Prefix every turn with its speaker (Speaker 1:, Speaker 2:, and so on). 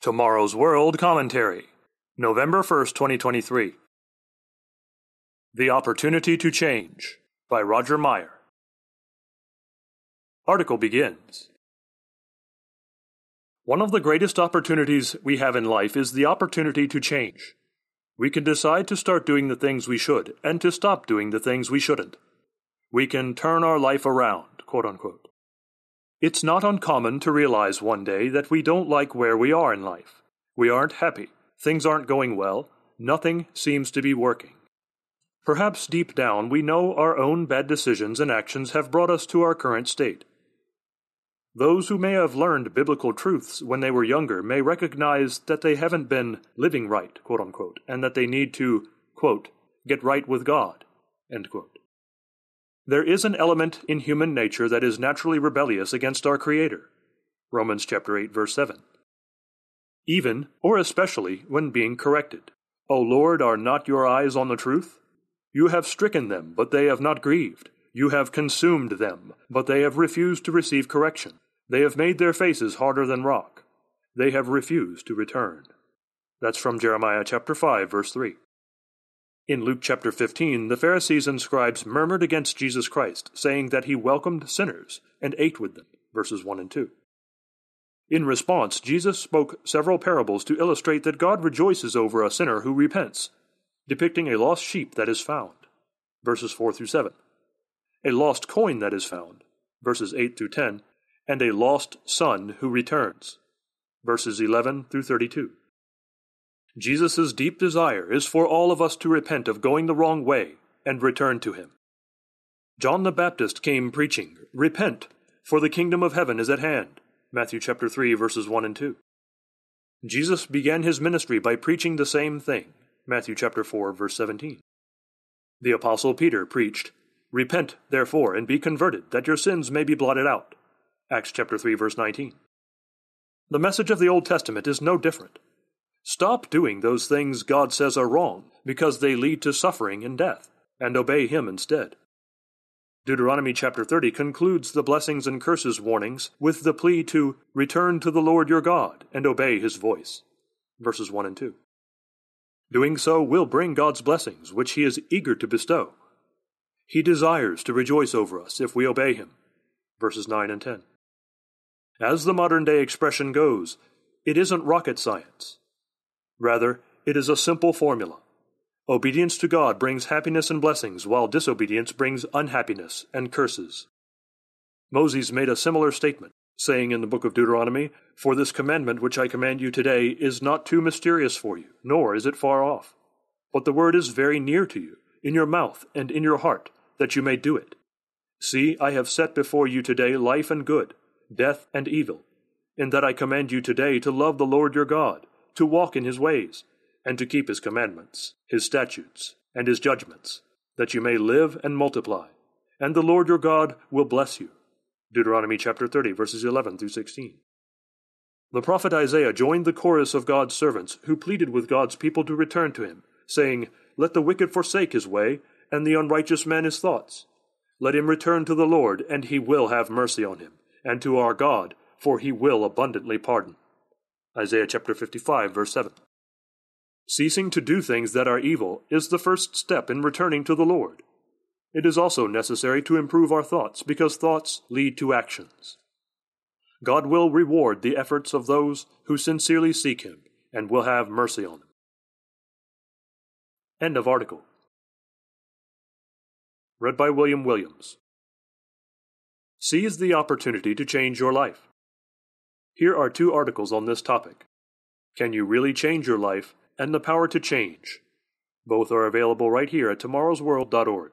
Speaker 1: Tomorrow's World Commentary, November 1st, 2023. The Opportunity to Change by Roger Meyer. Article begins. One of the greatest opportunities we have in life is the opportunity to change. We can decide to start doing the things we should and to stop doing the things we shouldn't. We can turn our life around, quote unquote. It's not uncommon to realize one day that we don't like where we are in life. We aren't happy. Things aren't going well. Nothing seems to be working. Perhaps deep down we know our own bad decisions and actions have brought us to our current state. Those who may have learned biblical truths when they were younger may recognize that they haven't been living right, quote unquote, and that they need to, quote, get right with God, end quote. There is an element in human nature that is naturally rebellious against our Creator. Romans chapter 8 verse 7. Even, or especially, when being corrected. O Lord, are not your eyes on the truth? You have stricken them, but they have not grieved. You have consumed them, but they have refused to receive correction. They have made their faces harder than rock. They have refused to return. That's from Jeremiah chapter 5 verse 3. In Luke chapter 15, the Pharisees and scribes murmured against Jesus Christ, saying that he welcomed sinners and ate with them. Verses 1 and 2. In response, Jesus spoke several parables to illustrate that God rejoices over a sinner who repents, depicting a lost sheep that is found. Verses 4 through 7. A lost coin that is found. Verses 8 through 10 and a lost son who returns. Verses 11 through 32. Jesus' deep desire is for all of us to repent of going the wrong way and return to Him. John the Baptist came preaching, Repent, for the kingdom of heaven is at hand. Matthew chapter 3 verses 1 and 2. Jesus began his ministry by preaching the same thing. Matthew chapter 4 verse 17. The apostle Peter preached, Repent, therefore, and be converted, that your sins may be blotted out. Acts chapter 3 verse 19. The message of the Old Testament is no different. Stop doing those things God says are wrong because they lead to suffering and death, and obey Him instead. Deuteronomy chapter 30 concludes the blessings and curses warnings with the plea to return to the Lord your God and obey His voice. Verses 1 and 2. Doing so will bring God's blessings, which He is eager to bestow. He desires to rejoice over us if we obey Him. Verses 9 and 10. As the modern day expression goes, it isn't rocket science. Rather, it is a simple formula. Obedience to God brings happiness and blessings, while disobedience brings unhappiness and curses. Moses made a similar statement, saying in the book of Deuteronomy, For this commandment which I command you today is not too mysterious for you, nor is it far off. But the word is very near to you, in your mouth and in your heart, that you may do it. See, I have set before you today life and good death, and evil, in that I command you today to love the Lord your God, to walk in his ways, and to keep his commandments, his statutes, and his judgments, that you may live and multiply, and the Lord your God will bless you. Deuteronomy chapter 30, verses 11 through 16. The prophet Isaiah joined the chorus of God's servants who pleaded with God's people to return to him, saying, Let the wicked forsake his way, and the unrighteous man his thoughts. Let him return to the Lord, and he will have mercy on him and to our God, for he will abundantly pardon. Isaiah chapter 55, verse 7. Ceasing to do things that are evil is the first step in returning to the Lord. It is also necessary to improve our thoughts, because thoughts lead to actions. God will reward the efforts of those who sincerely seek Him, and will have mercy on them. End of article. Read by William Williams. Seize the opportunity to change your life. Here are two articles on this topic Can You Really Change Your Life? and The Power to Change. Both are available right here at tomorrowsworld.org.